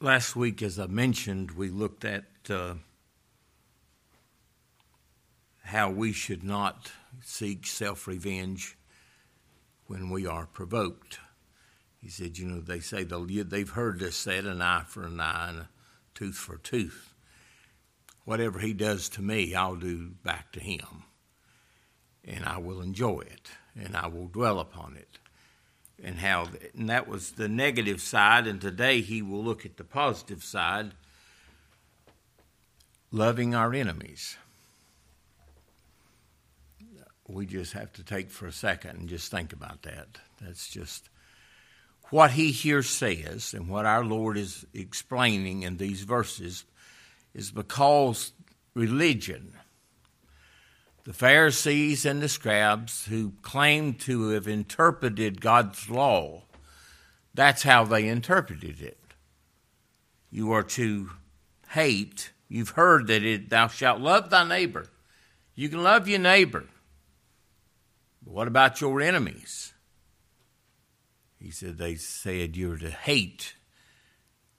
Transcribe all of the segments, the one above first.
last week, as I mentioned, we looked at uh, how we should not seek self revenge when we are provoked. He said, You know, they say they've heard this said an eye for an eye and a tooth for a tooth. Whatever he does to me, I'll do back to him. And I will enjoy it and I will dwell upon it and how and that was the negative side and today he will look at the positive side loving our enemies. We just have to take for a second and just think about that. That's just what he here says and what our lord is explaining in these verses is because religion the Pharisees and the scribes who claimed to have interpreted God's law, that's how they interpreted it. You are to hate. You've heard that it, thou shalt love thy neighbor. You can love your neighbor. But what about your enemies? He said they said you're to hate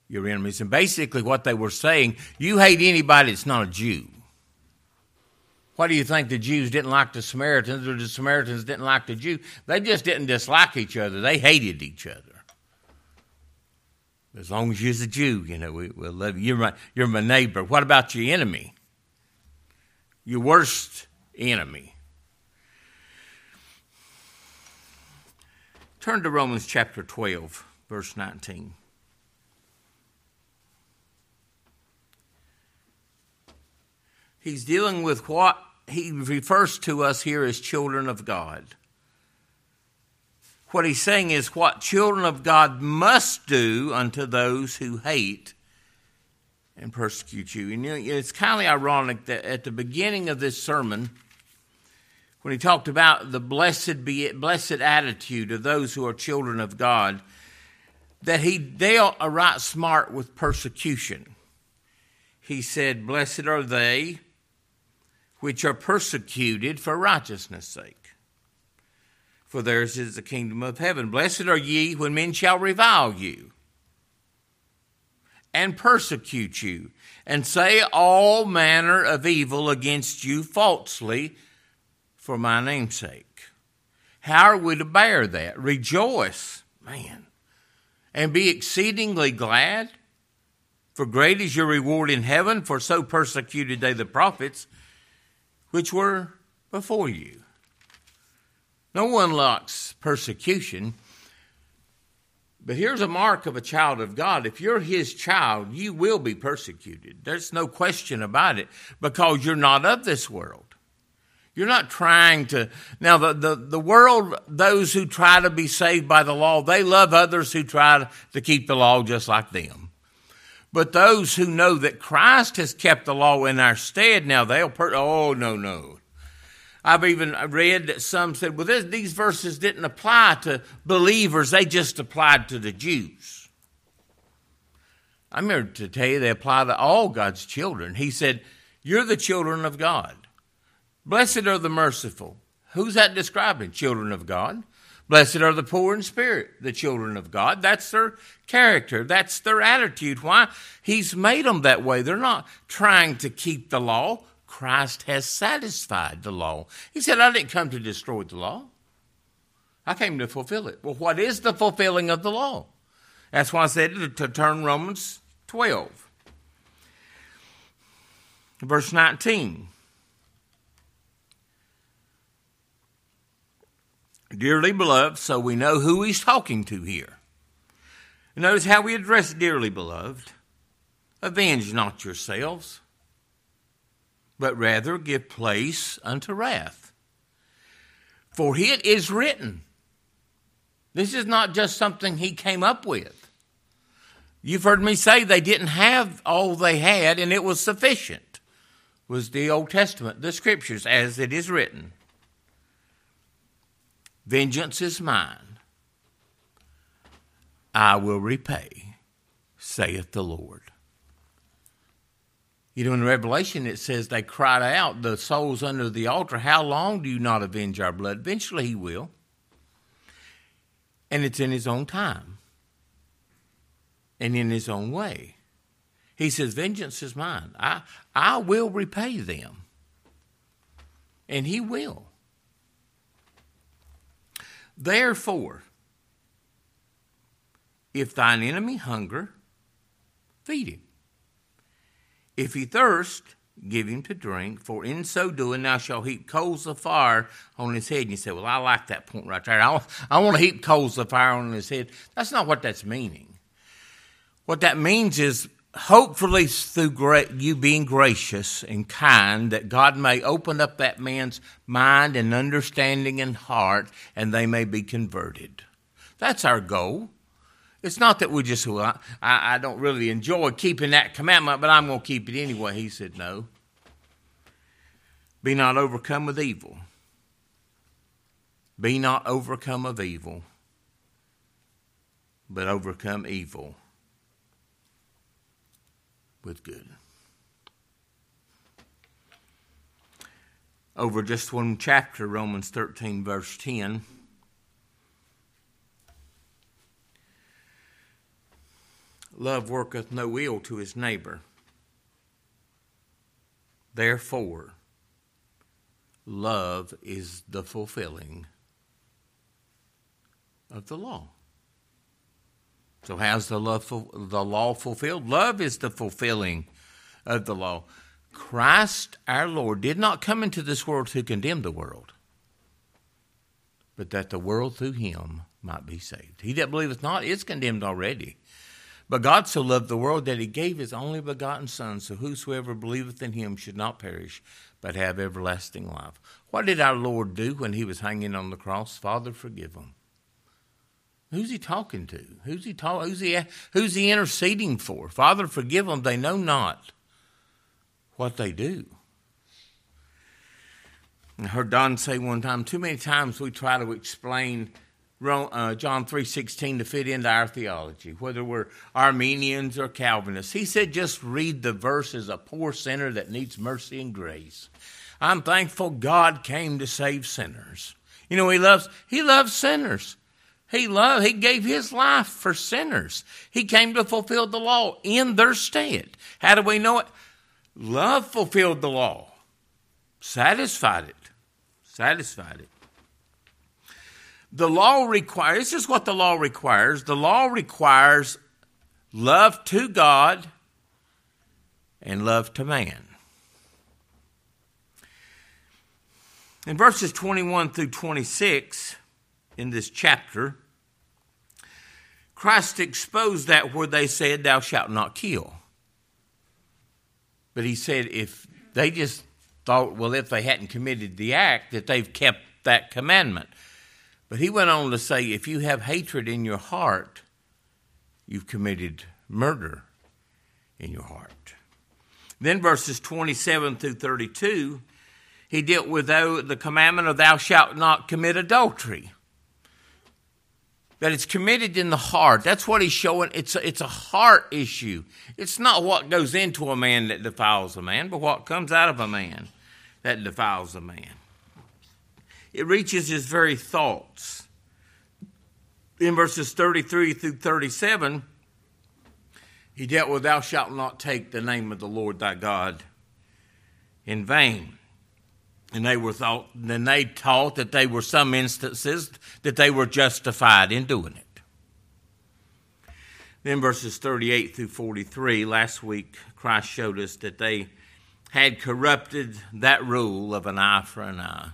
your enemies. And basically, what they were saying, you hate anybody that's not a Jew. Why do you think the Jews didn't like the Samaritans or the Samaritans didn't like the Jews? They just didn't dislike each other, they hated each other. As long as you're a Jew, you know, we, will love you. You're my, you're my neighbor. What about your enemy? Your worst enemy. Turn to Romans chapter 12, verse 19. He's dealing with what he refers to us here as children of God. What he's saying is what children of God must do unto those who hate and persecute you. And it's kind of ironic that at the beginning of this sermon, when he talked about the blessed be blessed attitude of those who are children of God, that he dealt a right smart with persecution. He said, Blessed are they which are persecuted for righteousness' sake. For theirs is the kingdom of heaven. Blessed are ye when men shall revile you and persecute you and say all manner of evil against you falsely for my name's sake. How are we to bear that? Rejoice, man, and be exceedingly glad, for great is your reward in heaven, for so persecuted they the prophets which were before you. No one likes persecution, but here's a mark of a child of God. If you're his child, you will be persecuted. There's no question about it because you're not of this world. You're not trying to. Now, the, the, the world, those who try to be saved by the law, they love others who try to keep the law just like them. But those who know that Christ has kept the law in our stead, now they'll, per- oh, no, no. I've even read that some said, well, this, these verses didn't apply to believers, they just applied to the Jews. I'm here to tell you they apply to all God's children. He said, You're the children of God. Blessed are the merciful. Who's that describing? Children of God. Blessed are the poor in spirit, the children of God. That's their character. That's their attitude. Why? He's made them that way. They're not trying to keep the law. Christ has satisfied the law. He said, I didn't come to destroy the law. I came to fulfill it. Well, what is the fulfilling of the law? That's why I said to turn Romans 12. Verse 19. Dearly beloved, so we know who he's talking to here. Notice how we address dearly beloved. Avenge not yourselves, but rather give place unto wrath. For it is written. This is not just something he came up with. You've heard me say they didn't have all they had, and it was sufficient. Was the Old Testament, the scriptures, as it is written. Vengeance is mine. I will repay, saith the Lord. You know, in Revelation it says they cried out, the souls under the altar, How long do you not avenge our blood? Eventually he will. And it's in his own time. and in his own way. He says, Vengeance is mine. I, I will repay them. And he will. Therefore, if thine enemy hunger, feed him. If he thirst, give him to drink, for in so doing thou shalt heap coals of fire on his head. And you say, Well, I like that point right there. I, I want to heap coals of fire on his head. That's not what that's meaning. What that means is hopefully through you being gracious and kind that god may open up that man's mind and understanding and heart and they may be converted. That's our goal. It's not that we just well I, I don't really enjoy keeping that commandment but i'm going to keep it anyway. He said no. Be not overcome with evil. Be not overcome of evil but overcome evil with good. Over just one chapter, Romans 13, verse 10. Love worketh no ill to his neighbor. Therefore, love is the fulfilling of the law. So, how's the, love, the law fulfilled? Love is the fulfilling of the law. Christ our Lord did not come into this world to condemn the world, but that the world through him might be saved. He that believeth not is condemned already. But God so loved the world that he gave his only begotten Son, so whosoever believeth in him should not perish, but have everlasting life. What did our Lord do when he was hanging on the cross? Father, forgive them. Who's he talking to? Who's he talk, who's he who's he interceding for? Father, forgive them; they know not what they do. I heard Don say one time. Too many times we try to explain uh, John three sixteen to fit into our theology, whether we're Arminians or Calvinists. He said, just read the verse as a poor sinner that needs mercy and grace. I'm thankful God came to save sinners. You know, He loves He loves sinners. He loved, he gave his life for sinners. He came to fulfill the law in their stead. How do we know it? Love fulfilled the law, satisfied it, satisfied it. The law requires, this is what the law requires. The law requires love to God and love to man. In verses 21 through 26, in this chapter, Christ exposed that where they said, Thou shalt not kill. But he said, if they just thought, well, if they hadn't committed the act, that they've kept that commandment. But he went on to say, if you have hatred in your heart, you've committed murder in your heart. Then verses 27 through 32, he dealt with oh, the commandment of thou shalt not commit adultery that it's committed in the heart. That's what he's showing. It's a, it's a heart issue. It's not what goes into a man that defiles a man, but what comes out of a man that defiles a man. It reaches his very thoughts. In verses 33 through 37, he dealt with, Thou shalt not take the name of the Lord thy God in vain. And they were thought, then they taught that they were some instances that they were justified in doing it. Then verses 38 through 43, last week Christ showed us that they had corrupted that rule of an eye for an eye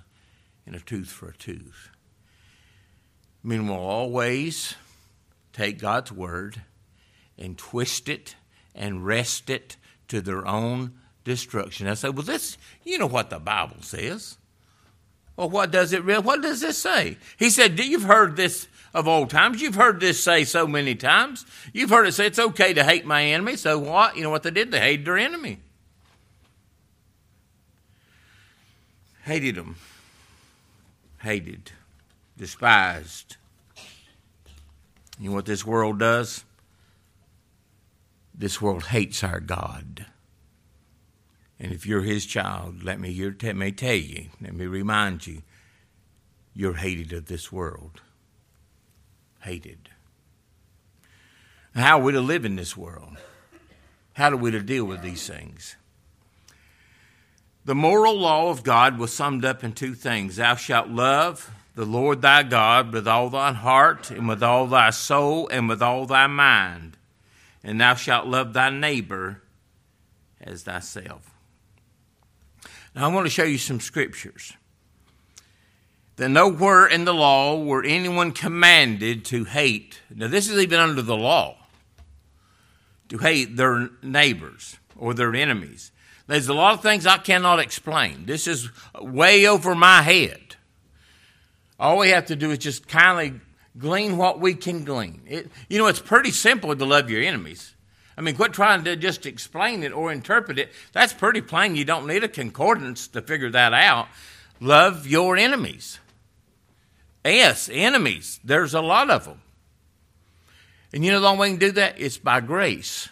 and a tooth for a tooth. Men will always take God's word and twist it and wrest it to their own destruction. I said, well, this, you know what the Bible says. Well, what does it really, what does this say? He said, you've heard this of old times. You've heard this say so many times. You've heard it say it's okay to hate my enemy. So what? You know what they did? They hated their enemy. Hated them. Hated. Despised. You know what this world does? This world hates our God. And if you're his child, let me, hear, me tell you, let me remind you, you're hated of this world. Hated. How are we to live in this world? How are we to deal with these things? The moral law of God was summed up in two things Thou shalt love the Lord thy God with all thine heart, and with all thy soul, and with all thy mind, and thou shalt love thy neighbor as thyself. Now, I want to show you some scriptures. That nowhere in the law were anyone commanded to hate. Now, this is even under the law to hate their neighbors or their enemies. There's a lot of things I cannot explain. This is way over my head. All we have to do is just kindly glean what we can glean. It, you know, it's pretty simple to love your enemies. I mean, quit trying to just explain it or interpret it. That's pretty plain. You don't need a concordance to figure that out. Love your enemies. Yes, enemies. There's a lot of them. And you know the only way we can do that? It's by grace.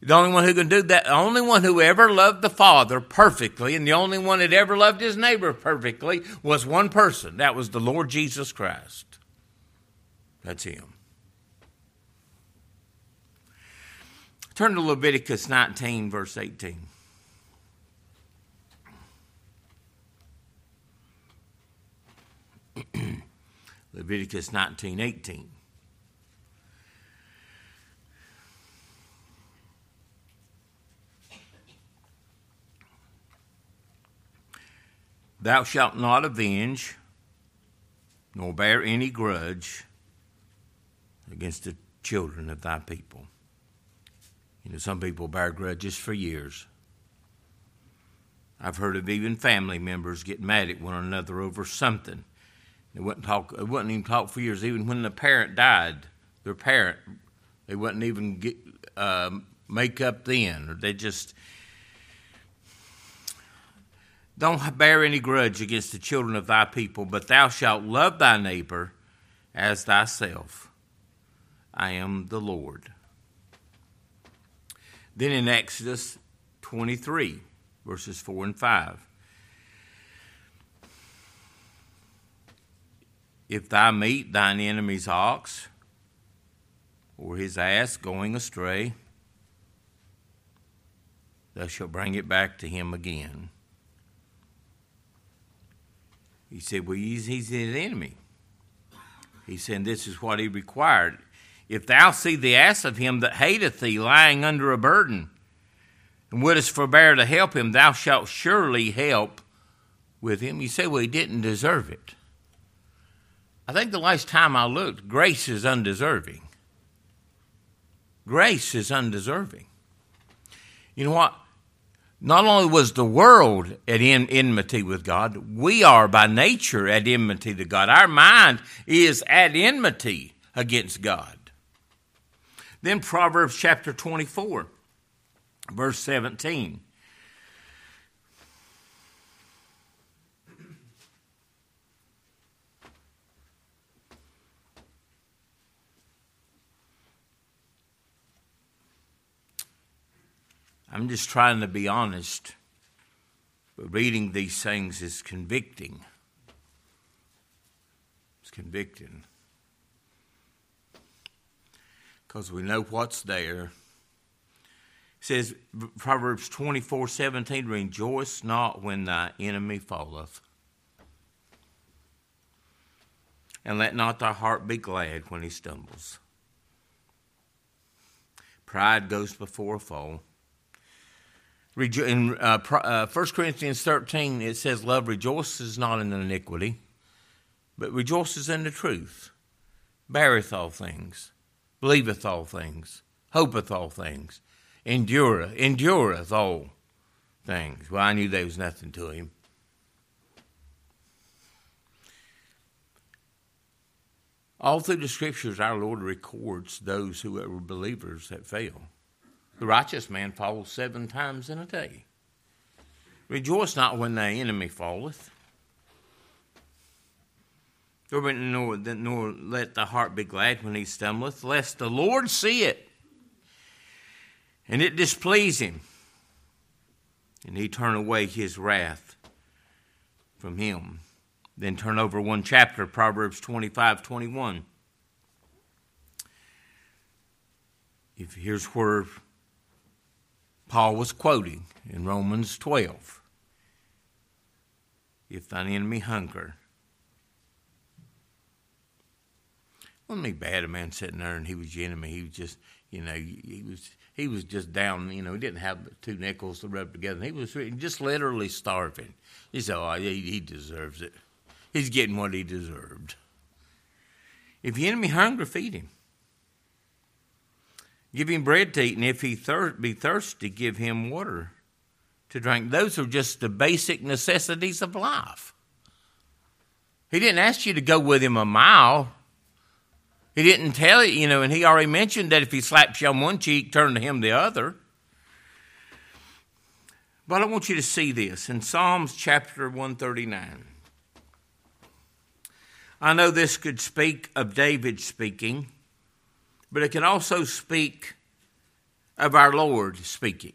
The only one who can do that, the only one who ever loved the Father perfectly, and the only one that ever loved his neighbor perfectly was one person. That was the Lord Jesus Christ. That's him. Turn to Leviticus 19, verse 18. Leviticus 19, 18. Thou shalt not avenge, nor bear any grudge against the children of thy people. You know, some people bear grudges for years. I've heard of even family members get mad at one another over something. They wouldn't talk. They wouldn't even talk for years. Even when the parent died, their parent, they wouldn't even get uh, make up then, or they just don't bear any grudge against the children of thy people, but thou shalt love thy neighbor as thyself. I am the Lord. Then in Exodus 23, verses 4 and 5. If thou meet thine enemy's ox or his ass going astray, thou shalt bring it back to him again. He said, Well, he's, he's an enemy. He said, This is what he required. If thou see the ass of him that hateth thee lying under a burden, and wouldst forbear to help him, thou shalt surely help with him. You say, well, he didn't deserve it. I think the last time I looked, grace is undeserving. Grace is undeserving. You know what? Not only was the world at enmity with God, we are by nature at enmity to God. Our mind is at enmity against God. Then Proverbs chapter 24, verse 17. I'm just trying to be honest, but reading these things is convicting. It's convicting because we know what's there. It says, Proverbs 24 17, rejoice not when thy enemy falleth. And let not thy heart be glad when he stumbles. Pride goes before a fall. In uh, uh, 1 Corinthians 13, it says, Love rejoices not in iniquity, but rejoices in the truth, beareth all things, believeth all things, hopeth all things, endureth, endureth all things. Well, I knew there was nothing to him. All through the scriptures, our Lord records those who were believers that fail. The righteous man falls seven times in a day. Rejoice not when thy enemy falleth, nor, nor let the heart be glad when he stumbleth, lest the Lord see it and it displease him, and he turn away his wrath from him. Then turn over one chapter, Proverbs 25 21. If here's where Paul was quoting in Romans 12. If thine enemy hunger, wasn't me bad a man sitting there and he was your enemy. He was just, you know, he was he was just down. You know, he didn't have two nickels to rub together. He was just literally starving. He said, "Oh, he, he deserves it. He's getting what he deserved." If your enemy hunger, feed him. Give him bread to eat, and if he thir- be thirsty, give him water to drink. Those are just the basic necessities of life. He didn't ask you to go with him a mile he didn't tell you, you know, and he already mentioned that if he slaps you on one cheek, turn to him the other. But I want you to see this in Psalms chapter 139. I know this could speak of David speaking, but it can also speak of our Lord speaking.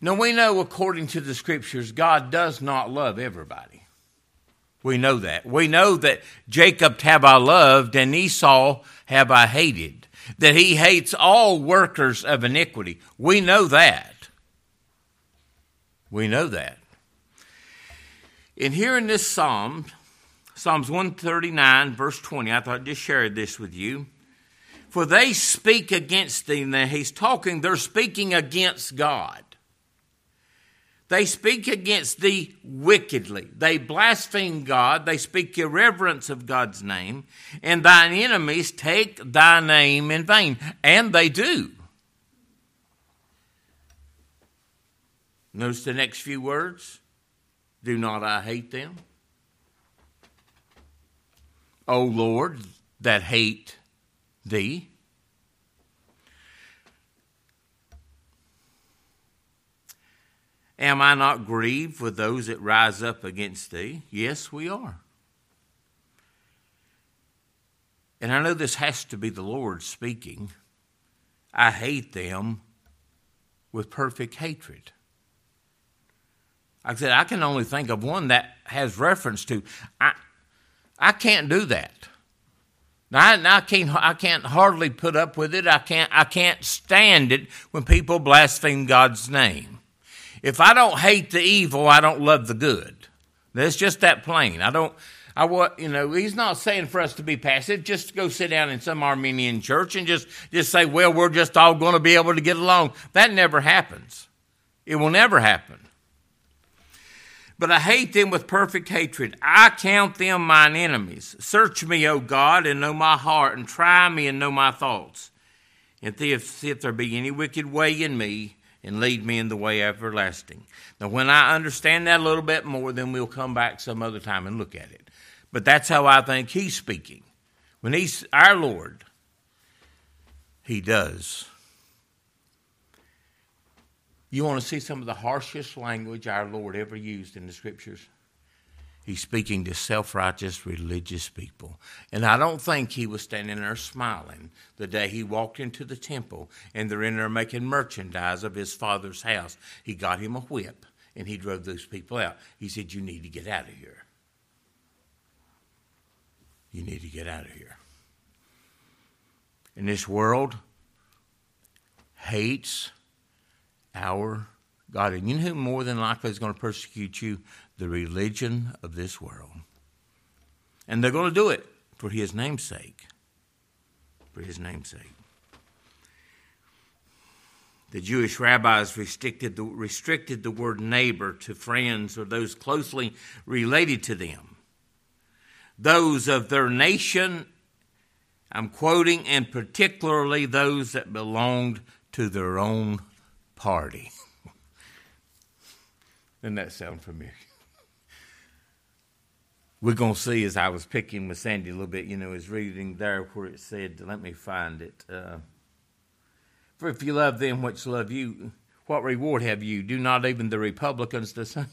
Now, we know according to the scriptures, God does not love everybody. We know that. We know that Jacob have I loved and Esau have I hated, that he hates all workers of iniquity. We know that. We know that. And here in this psalm, Psalms 139, verse 20, I thought I'd just share this with you. For they speak against thee. Now he's talking, they're speaking against God. They speak against thee wickedly. They blaspheme God. They speak irreverence of God's name. And thine enemies take thy name in vain. And they do. Notice the next few words. Do not I hate them? O Lord, that hate thee. Am I not grieved with those that rise up against thee? Yes, we are. And I know this has to be the Lord speaking. I hate them with perfect hatred. I said, I can only think of one that has reference to. I, I can't do that. Now, I, I, can't, I can't hardly put up with it. I can't, I can't stand it when people blaspheme God's name. If I don't hate the evil, I don't love the good. That's just that plain. I don't. I want you know. He's not saying for us to be passive. Just go sit down in some Arminian church and just just say, "Well, we're just all going to be able to get along." That never happens. It will never happen. But I hate them with perfect hatred. I count them mine enemies. Search me, O God, and know my heart, and try me and know my thoughts. And if, if there be any wicked way in me, and lead me in the way everlasting. Now, when I understand that a little bit more, then we'll come back some other time and look at it. But that's how I think he's speaking. When he's our Lord, he does. You want to see some of the harshest language our Lord ever used in the scriptures? He's speaking to self righteous religious people. And I don't think he was standing there smiling the day he walked into the temple and they're in there making merchandise of his father's house. He got him a whip and he drove those people out. He said, You need to get out of here. You need to get out of here. And this world hates our God. And you know who more than likely is going to persecute you? the religion of this world. And they're going to do it for his namesake. For his namesake. The Jewish rabbis restricted the, restricted the word neighbor to friends or those closely related to them, those of their nation, I'm quoting, and particularly those that belonged to their own party. Doesn't that sound familiar? we're going to see as I was picking with Sandy a little bit, you know, is reading there where it said, let me find it. Uh, For if you love them which love you, what reward have you? Do not even the Republicans the same?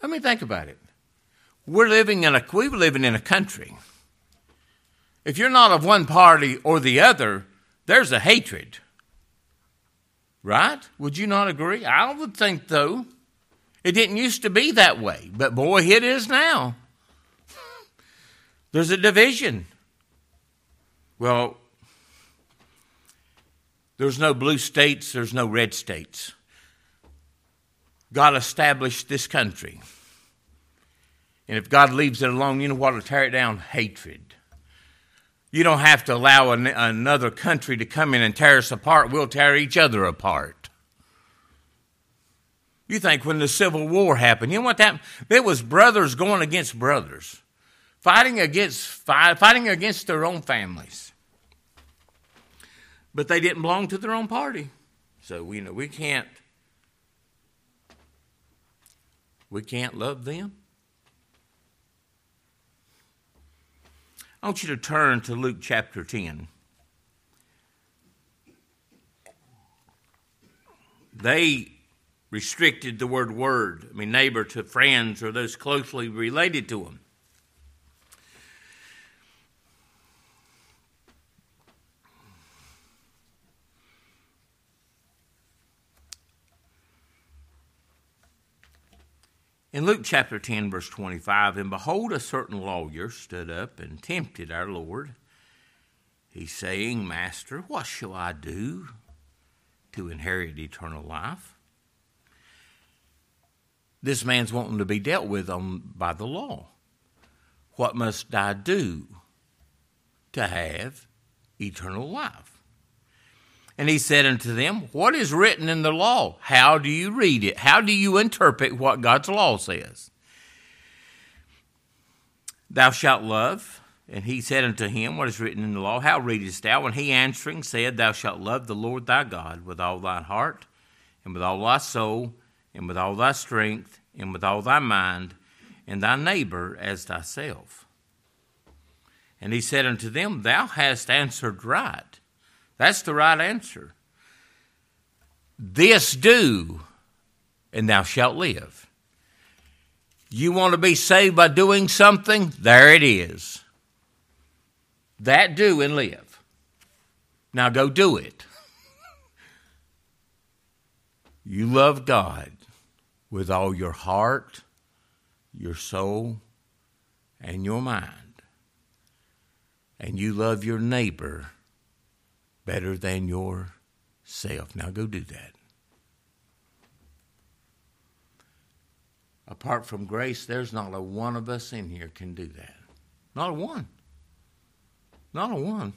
I mean, think about it. We're living in a we're living in a country. If you're not of one party or the other, there's a hatred. Right? Would you not agree? I would think though, It didn't used to be that way, but boy, it is now. There's a division. Well, there's no blue states, there's no red states. God established this country. And if God leaves it alone, you know what will tear it down? Hatred. You don't have to allow an, another country to come in and tear us apart. We'll tear each other apart. You think when the Civil War happened, you know what happened? It was brothers going against brothers, fighting against fighting against their own families. But they didn't belong to their own party, so you know we can't we can't love them. I want you to turn to Luke chapter 10. They restricted the word word, I mean, neighbor to friends or those closely related to them. In Luke chapter 10, verse 25, and behold, a certain lawyer stood up and tempted our Lord. He's saying, Master, what shall I do to inherit eternal life? This man's wanting to be dealt with on, by the law. What must I do to have eternal life? And he said unto them, What is written in the law? How do you read it? How do you interpret what God's law says? Thou shalt love. And he said unto him, What is written in the law? How readest thou? And he answering said, Thou shalt love the Lord thy God with all thine heart, and with all thy soul, and with all thy strength, and with all thy mind, and thy neighbor as thyself. And he said unto them, Thou hast answered right. That's the right answer. This do, and thou shalt live. You want to be saved by doing something? There it is. That do and live. Now go do it. you love God with all your heart, your soul, and your mind. And you love your neighbor better than yourself. Now go do that. Apart from grace, there's not a one of us in here can do that. Not a one. Not a one.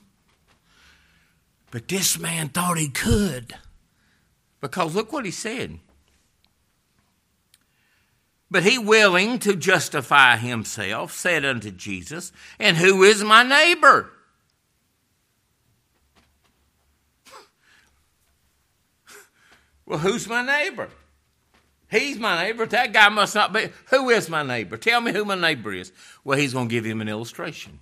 But this man thought he could. Because look what he said. But he, willing to justify himself, said unto Jesus, And who is my neighbor? Well, who's my neighbor? He's my neighbor. That guy must not be. Who is my neighbor? Tell me who my neighbor is. Well, he's going to give him an illustration.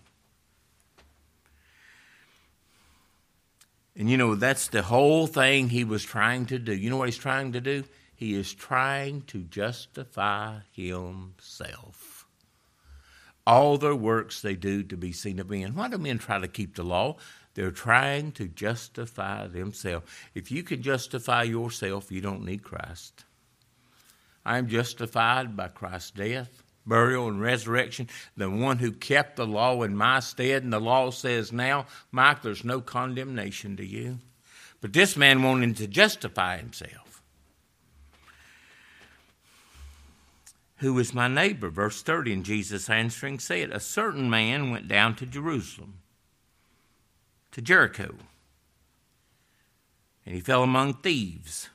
And you know, that's the whole thing he was trying to do. You know what he's trying to do? He is trying to justify himself. All their works they do to be seen of men. Why do men try to keep the law? They're trying to justify themselves. If you can justify yourself, you don't need Christ. I am justified by Christ's death, burial, and resurrection, the one who kept the law in my stead. And the law says now, Mike, there's no condemnation to you. But this man wanted to justify himself. Who is my neighbor? Verse 30, and Jesus answering said, A certain man went down to Jerusalem to Jericho. And he fell among thieves,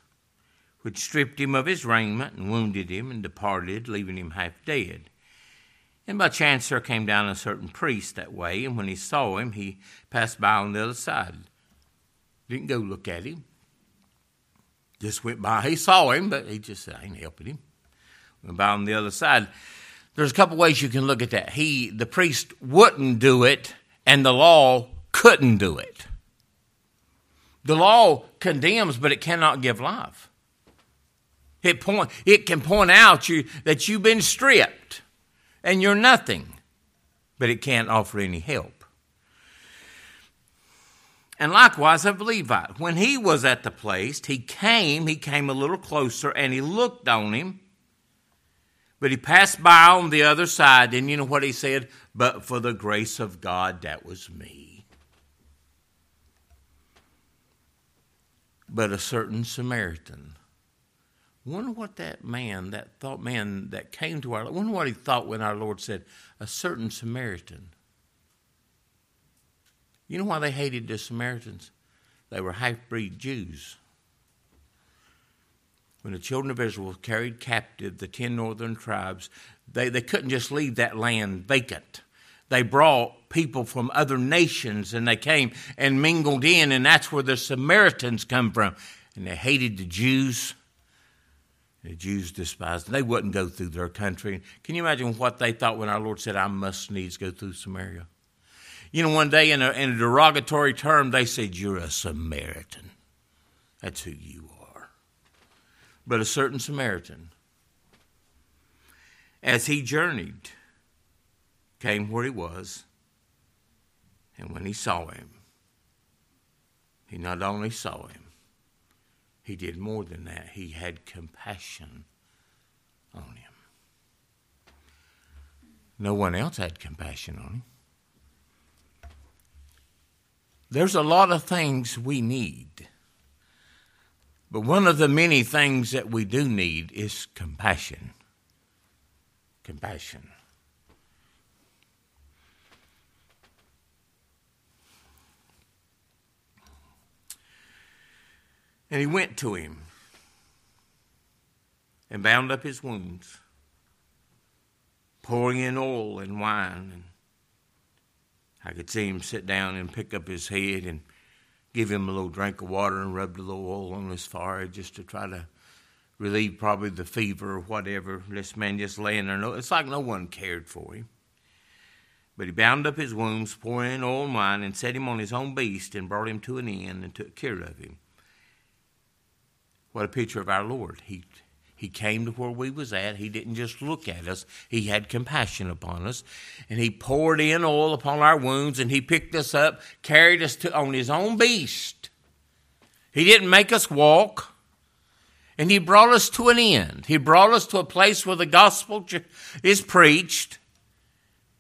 which stripped him of his raiment and wounded him and departed, leaving him half dead. And by chance there came down a certain priest that way, and when he saw him, he passed by on the other side. Didn't go look at him. Just went by. He saw him, but he just said, I ain't helping him. Went by on the other side. There's a couple ways you can look at that. He, the priest, wouldn't do it, and the law couldn't do it. The law condemns, but it cannot give life. It, point, it can point out you, that you've been stripped and you're nothing, but it can't offer any help. And likewise of Levi. When he was at the place, he came, he came a little closer, and he looked on him. But he passed by on the other side, and you know what he said? But for the grace of God, that was me. But a certain Samaritan. Wonder what that man, that thought man that came to our wonder what he thought when our Lord said, a certain Samaritan. You know why they hated the Samaritans? They were half breed Jews. When the children of Israel carried captive, the ten northern tribes, they, they couldn't just leave that land vacant. They brought people from other nations and they came and mingled in, and that's where the Samaritans come from. And they hated the Jews. The Jews despised them. They wouldn't go through their country. Can you imagine what they thought when our Lord said, I must needs go through Samaria? You know, one day in a, in a derogatory term, they said, You're a Samaritan. That's who you are. But a certain Samaritan, as he journeyed, came where he was, and when he saw him, he not only saw him, he did more than that. He had compassion on him. No one else had compassion on him. There's a lot of things we need. But one of the many things that we do need is compassion. Compassion. And he went to him and bound up his wounds, pouring in oil and wine. And I could see him sit down and pick up his head and give him a little drink of water and rub a little oil on his forehead just to try to relieve probably the fever or whatever. This man just laying there. It's like no one cared for him. But he bound up his wounds, poured in oil and wine, and set him on his own beast and brought him to an inn and took care of him. What a picture of our Lord. He he came to where we was at. He didn't just look at us. He had compassion upon us. And he poured in oil upon our wounds and he picked us up, carried us to, on his own beast. He didn't make us walk. And he brought us to an end. He brought us to a place where the gospel is preached.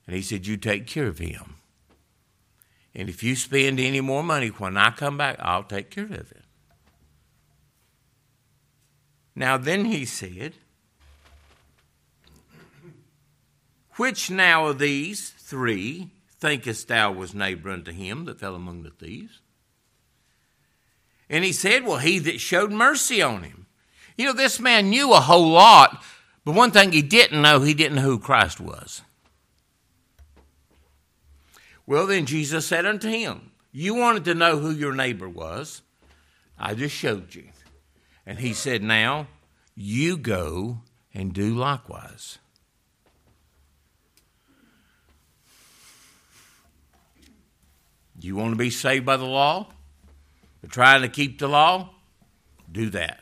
And he said, You take care of him. And if you spend any more money when I come back, I'll take care of it. Now then he said, Which now of these three thinkest thou was neighbor unto him that fell among the thieves? And he said, Well, he that showed mercy on him. You know, this man knew a whole lot, but one thing he didn't know, he didn't know who Christ was. Well, then Jesus said unto him, You wanted to know who your neighbor was. I just showed you. And he said, Now you go and do likewise. You want to be saved by the law? But trying to keep the law? Do that.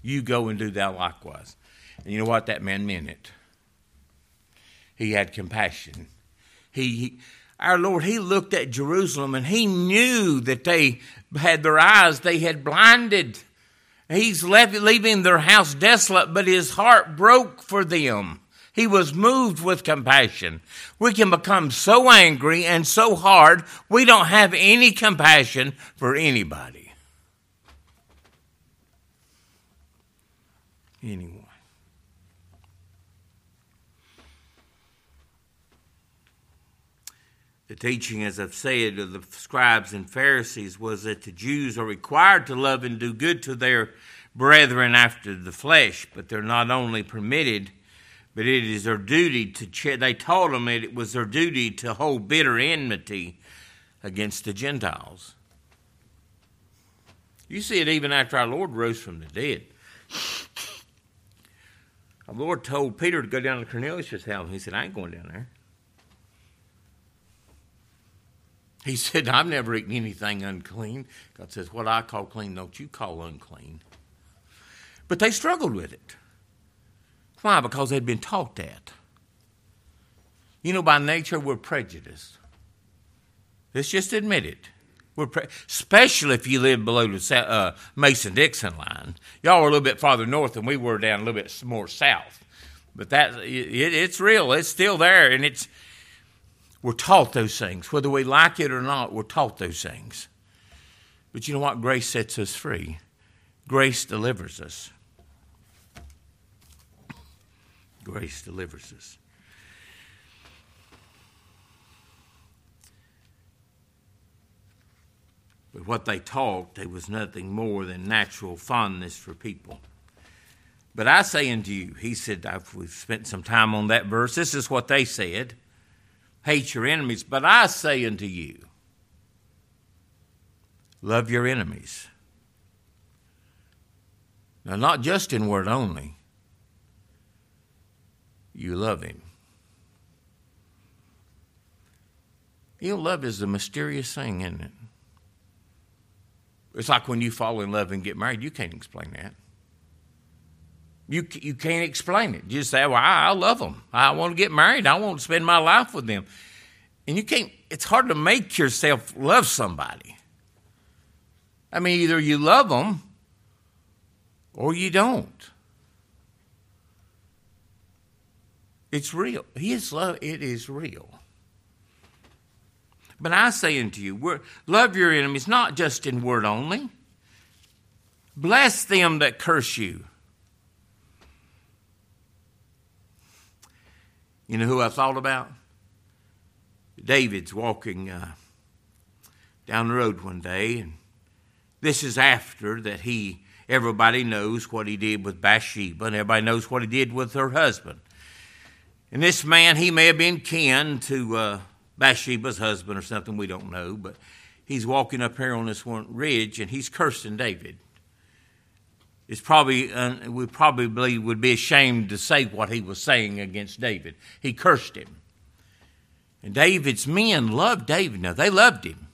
You go and do that likewise. And you know what? That man meant it. He had compassion. He, he our Lord, He looked at Jerusalem and He knew that they had their eyes, they had blinded. He's left, leaving their house desolate, but his heart broke for them. He was moved with compassion. We can become so angry and so hard, we don't have any compassion for anybody. Anyone. The teaching, as I've said, of the scribes and Pharisees was that the Jews are required to love and do good to their brethren after the flesh, but they're not only permitted, but it is their duty to. They told them it was their duty to hold bitter enmity against the Gentiles. You see it even after our Lord rose from the dead. Our Lord told Peter to go down to Cornelius' house, and he said, I ain't going down there. He said, I've never eaten anything unclean. God says, What I call clean, don't you call unclean. But they struggled with it. Why? Because they'd been taught that. You know, by nature, we're prejudiced. Let's just admit it. We're pre- especially if you live below the uh, Mason Dixon line. Y'all are a little bit farther north than we were down a little bit more south. But that it, it's real. It's still there, and it's we're taught those things. Whether we like it or not, we're taught those things. But you know what? Grace sets us free, grace delivers us. Grace delivers us. But what they taught, there was nothing more than natural fondness for people. But I say unto you, he said, I've, we've spent some time on that verse. This is what they said hate your enemies. But I say unto you, love your enemies. Now, not just in word only, you love him. You know, love is a mysterious thing, isn't it? It's like when you fall in love and get married, you can't explain that. You, you can't explain it. You just say, well, I, I love them. I want to get married. I want to spend my life with them. And you can't, it's hard to make yourself love somebody. I mean, either you love them or you don't. It's real. His love, it is real. But I say unto you, love your enemies, not just in word only. Bless them that curse you. You know who I thought about? David's walking uh, down the road one day, and this is after that he, everybody knows what he did with Bathsheba, and everybody knows what he did with her husband. And this man, he may have been kin to uh, Bathsheba's husband or something, we don't know, but he's walking up here on this one ridge and he's cursing David. It's probably, uh, we probably would be ashamed to say what he was saying against David. He cursed him. And David's men loved David. Now, they loved him.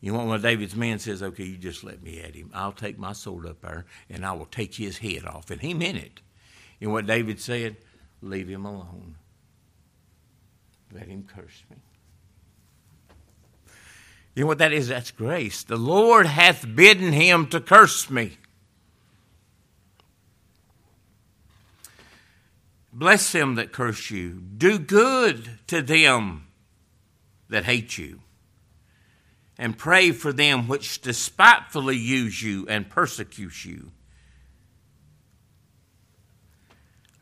You want one of David's men says, okay, you just let me at him. I'll take my sword up there and I will take his head off. And he meant it. And what David said? Leave him alone. Let him curse me. You know what that is? That's grace. The Lord hath bidden him to curse me. Bless them that curse you. Do good to them that hate you. And pray for them which despitefully use you and persecute you.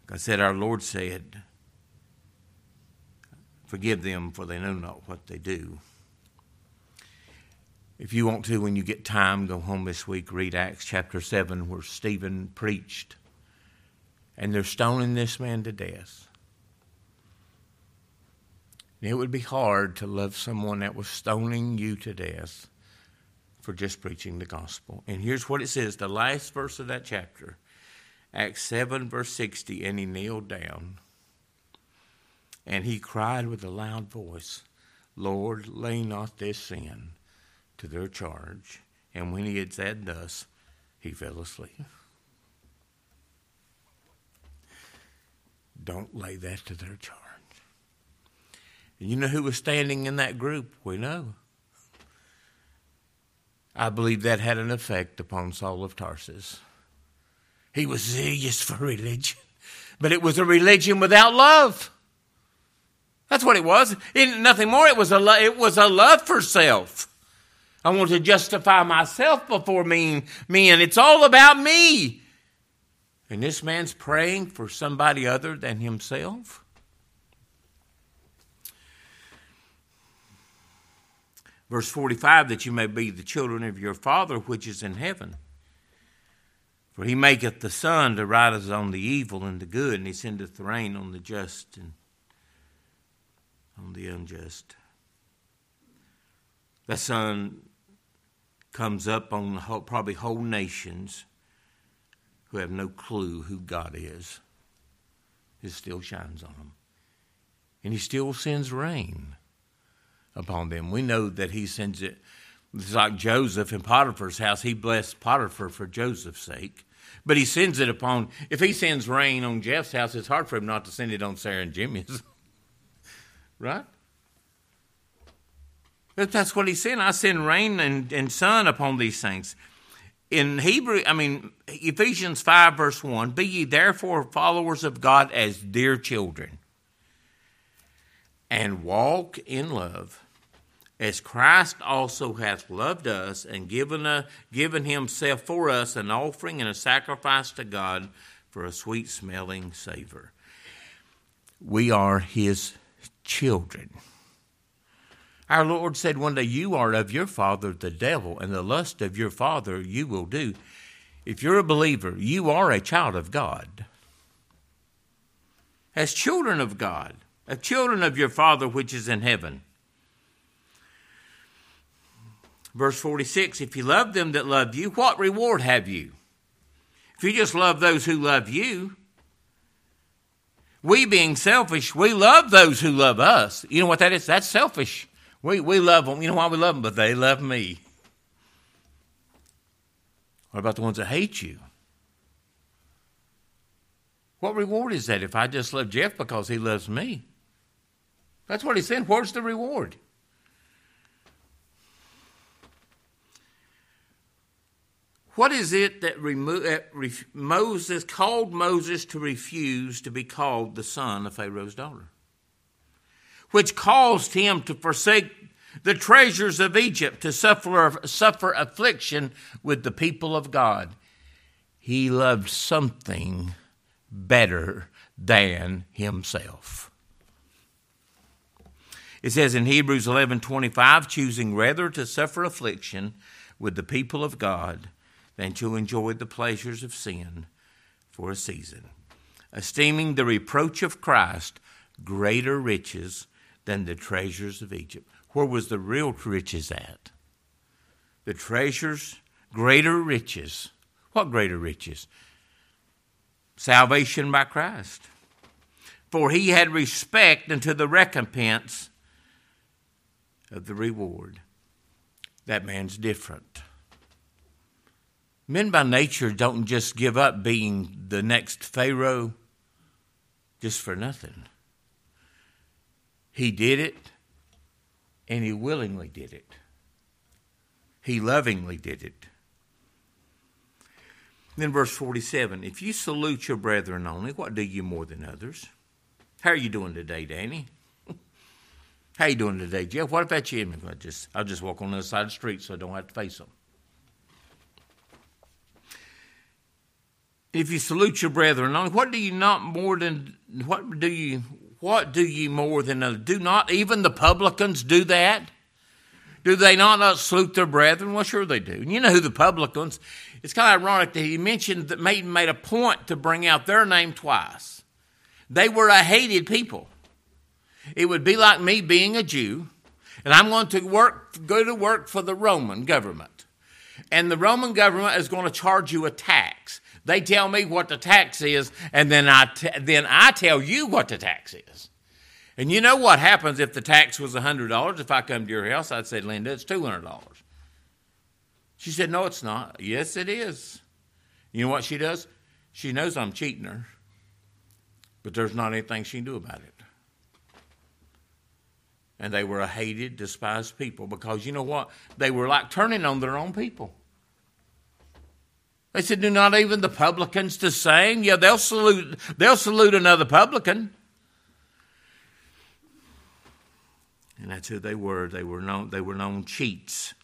Like I said, our Lord said, Forgive them, for they know not what they do. If you want to, when you get time, go home this week, read Acts chapter 7, where Stephen preached. And they're stoning this man to death. And it would be hard to love someone that was stoning you to death for just preaching the gospel. And here's what it says the last verse of that chapter, Acts 7, verse 60. And he kneeled down and he cried with a loud voice, Lord, lay not this sin to their charge. And when he had said thus, he fell asleep. Don't lay that to their charge. And you know who was standing in that group? We know. I believe that had an effect upon Saul of Tarsus. He was zealous for religion, but it was a religion without love. That's what it was. It, nothing more. It was a lo- it was a love for self. I want to justify myself before men. Men. It's all about me. And this man's praying for somebody other than himself. Verse 45 that you may be the children of your Father which is in heaven. For he maketh the sun to rise on the evil and the good, and he sendeth the rain on the just and on the unjust. The sun comes up on probably whole nations who have no clue who God is. It still shines on them. And he still sends rain upon them. We know that he sends it. It's like Joseph in Potiphar's house. He blessed Potiphar for Joseph's sake. But he sends it upon, if he sends rain on Jeff's house, it's hard for him not to send it on Sarah and Jimmy's. Right? But that's what he said. I send rain and, and sun upon these things. In Hebrew, I mean, Ephesians 5, verse 1 Be ye therefore followers of God as dear children, and walk in love, as Christ also hath loved us and given, a, given himself for us an offering and a sacrifice to God for a sweet smelling savor. We are his children. Our Lord said one day, You are of your father, the devil, and the lust of your father you will do. If you're a believer, you are a child of God. As children of God, as children of your Father which is in heaven. Verse 46 If you love them that love you, what reward have you? If you just love those who love you, we being selfish, we love those who love us. You know what that is? That's selfish. We, we love them. You know why we love them? But they love me. What about the ones that hate you? What reward is that if I just love Jeff because he loves me? That's what he said. Where's the reward? What is it that remo- Moses called Moses to refuse to be called the son of Pharaoh's daughter? Which caused him to forsake the treasures of Egypt, to suffer, suffer affliction with the people of God. He loved something better than himself. It says in Hebrews 11:25, choosing rather to suffer affliction with the people of God than to enjoy the pleasures of sin for a season, esteeming the reproach of Christ greater riches than the treasures of Egypt. Where was the real riches at? The treasures, greater riches. What greater riches? Salvation by Christ. For he had respect unto the recompense of the reward. That man's different. Men by nature don't just give up being the next Pharaoh just for nothing. He did it, and he willingly did it. He lovingly did it. Then, verse 47 If you salute your brethren only, what do you more than others? How are you doing today, Danny? How you doing today, Jeff? What about you? I just I'll just walk on the other side of the street so I don't have to face them. If you salute your brethren only, what do you not more than what do you what do you more than others? Do not even the publicans do that? Do they not, not salute their brethren? Well, sure they do. And you know who the publicans? It's kind of ironic that he mentioned that Maiden made a point to bring out their name twice. They were a hated people. It would be like me being a Jew, and I'm going to work, go to work for the Roman government. And the Roman government is going to charge you a tax. They tell me what the tax is, and then I, t- then I tell you what the tax is. And you know what happens if the tax was $100? If I come to your house, I'd say, Linda, it's $200. She said, No, it's not. Yes, it is. You know what she does? She knows I'm cheating her, but there's not anything she can do about it. And they were a hated, despised people because you know what? They were like turning on their own people. They said, Do not even the publicans the same? Yeah, they'll salute they'll salute another publican. And that's who they were. They were known they were known cheats.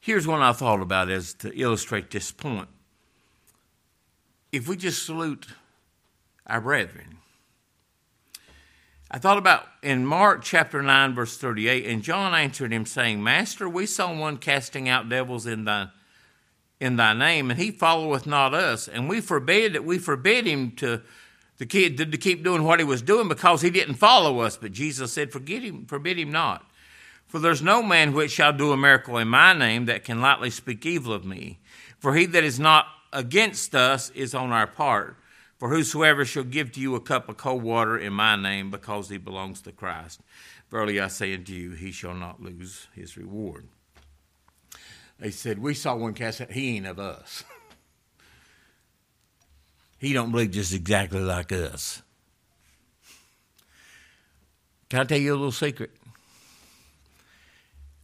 Here's one I thought about as to illustrate this point. If we just salute our brethren, I thought about in Mark chapter 9, verse 38, and John answered him, saying, Master, we saw one casting out devils in thy in thy name, and he followeth not us, and we forbid that we forbid him to to keep, to keep doing what he was doing because he didn't follow us. But Jesus said, Forget him, forbid him not. For there's no man which shall do a miracle in my name that can lightly speak evil of me. For he that is not against us is on our part. For whosoever shall give to you a cup of cold water in my name, because he belongs to Christ, verily I say unto you, he shall not lose his reward. They said, We saw one cast out, he ain't of us. he don't believe just exactly like us. Can I tell you a little secret?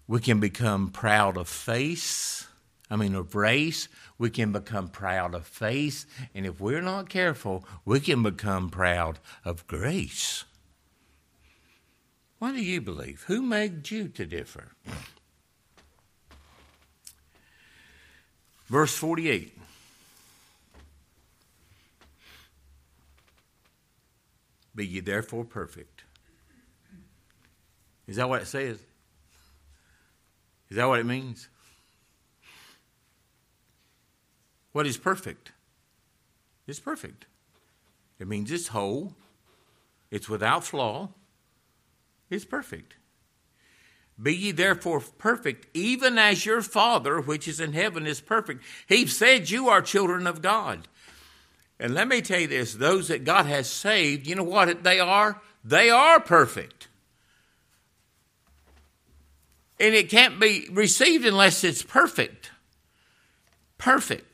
We can become proud of face, I mean of race, we can become proud of faith, and if we're not careful, we can become proud of grace. What do you believe? Who made you to differ? Verse 48. Be ye therefore perfect. Is that what it says? Is that what it means? What is perfect? It's perfect. It means it's whole, it's without flaw, it's perfect. Be ye therefore perfect, even as your Father which is in heaven is perfect. He said you are children of God. And let me tell you this those that God has saved, you know what they are? They are perfect. And it can't be received unless it's perfect. Perfect.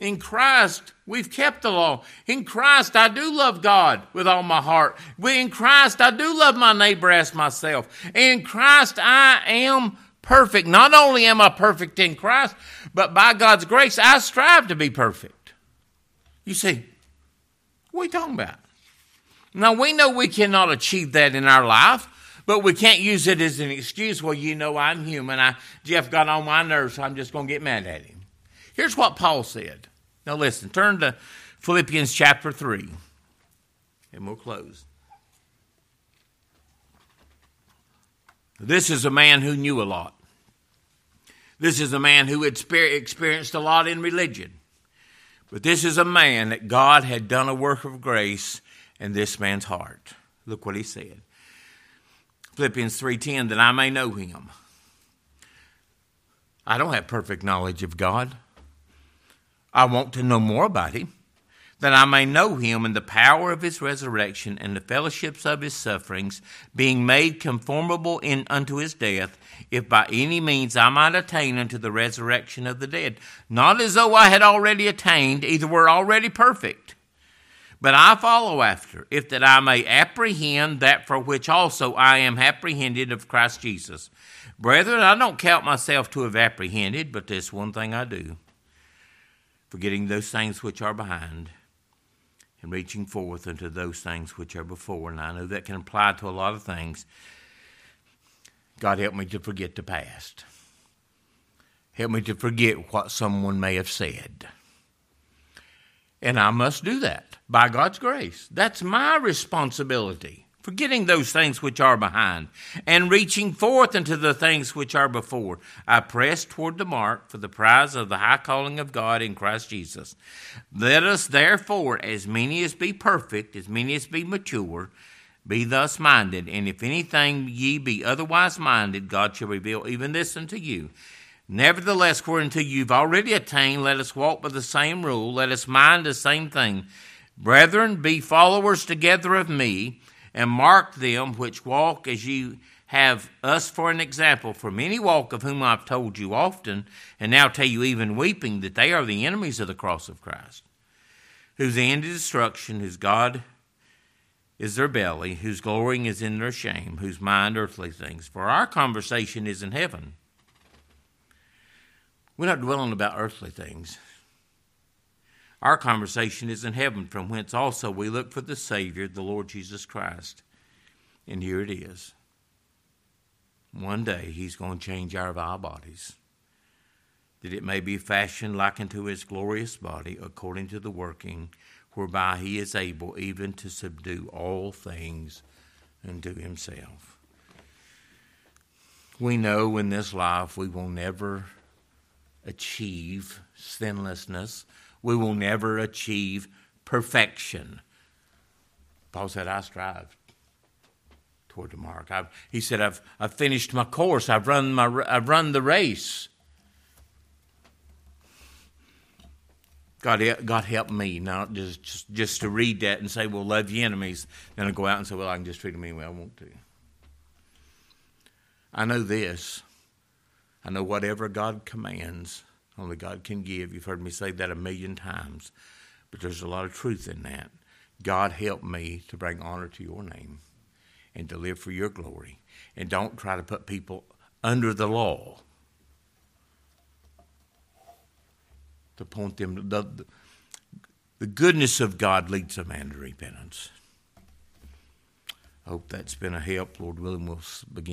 In Christ, we've kept the law. In Christ, I do love God with all my heart. In Christ, I do love my neighbor as myself. In Christ, I am perfect. Not only am I perfect in Christ, but by God's grace, I strive to be perfect. You see, what are you talking about? Now, we know we cannot achieve that in our life, but we can't use it as an excuse. Well, you know, I'm human. I, Jeff got on my nerves, so I'm just going to get mad at him. Here's what Paul said. Now listen, turn to Philippians chapter 3, and we'll close. This is a man who knew a lot. This is a man who had experienced a lot in religion. But this is a man that God had done a work of grace in this man's heart. Look what he said. Philippians 3:10 that I may know him. I don't have perfect knowledge of God. I want to know more about him, that I may know him in the power of his resurrection and the fellowships of his sufferings, being made conformable in unto his death, if by any means I might attain unto the resurrection of the dead. Not as though I had already attained, either were already perfect. But I follow after, if that I may apprehend that for which also I am apprehended of Christ Jesus. Brethren, I don't count myself to have apprehended, but this one thing I do forgetting those things which are behind and reaching forth unto those things which are before. And I know that can apply to a lot of things. God, help me to forget the past. Help me to forget what someone may have said. And I must do that by God's grace. That's my responsibility forgetting those things which are behind, and reaching forth into the things which are before. I press toward the mark for the prize of the high calling of God in Christ Jesus. Let us therefore, as many as be perfect, as many as be mature, be thus minded. And if anything ye be otherwise minded, God shall reveal even this unto you. Nevertheless, whereunto you've already attained, let us walk by the same rule, let us mind the same thing. Brethren, be followers together of me and mark them which walk as ye have us for an example. For many walk of whom I've told you often, and now tell you even weeping, that they are the enemies of the cross of Christ, whose end is destruction, whose God is their belly, whose glorying is in their shame, whose mind earthly things. For our conversation is in heaven. We're not dwelling about earthly things. Our conversation is in heaven, from whence also we look for the Savior, the Lord Jesus Christ. And here it is. One day he's going to change our vile bodies, that it may be fashioned like unto his glorious body, according to the working whereby he is able even to subdue all things unto himself. We know in this life we will never achieve sinlessness we will never achieve perfection. Paul said, I strive toward the mark. I've, he said, I've, I've finished my course. I've run, my, I've run the race. God, God help me not just, just, just to read that and say, well, love your enemies. Then I go out and say, well, I can just treat them any way I want to. I know this. I know whatever God commands, only God can give. You've heard me say that a million times, but there's a lot of truth in that. God help me to bring honor to your name and to live for your glory. And don't try to put people under the law to point them to the, the goodness of God leads a man to repentance. I hope that's been a help. Lord willing, we'll begin.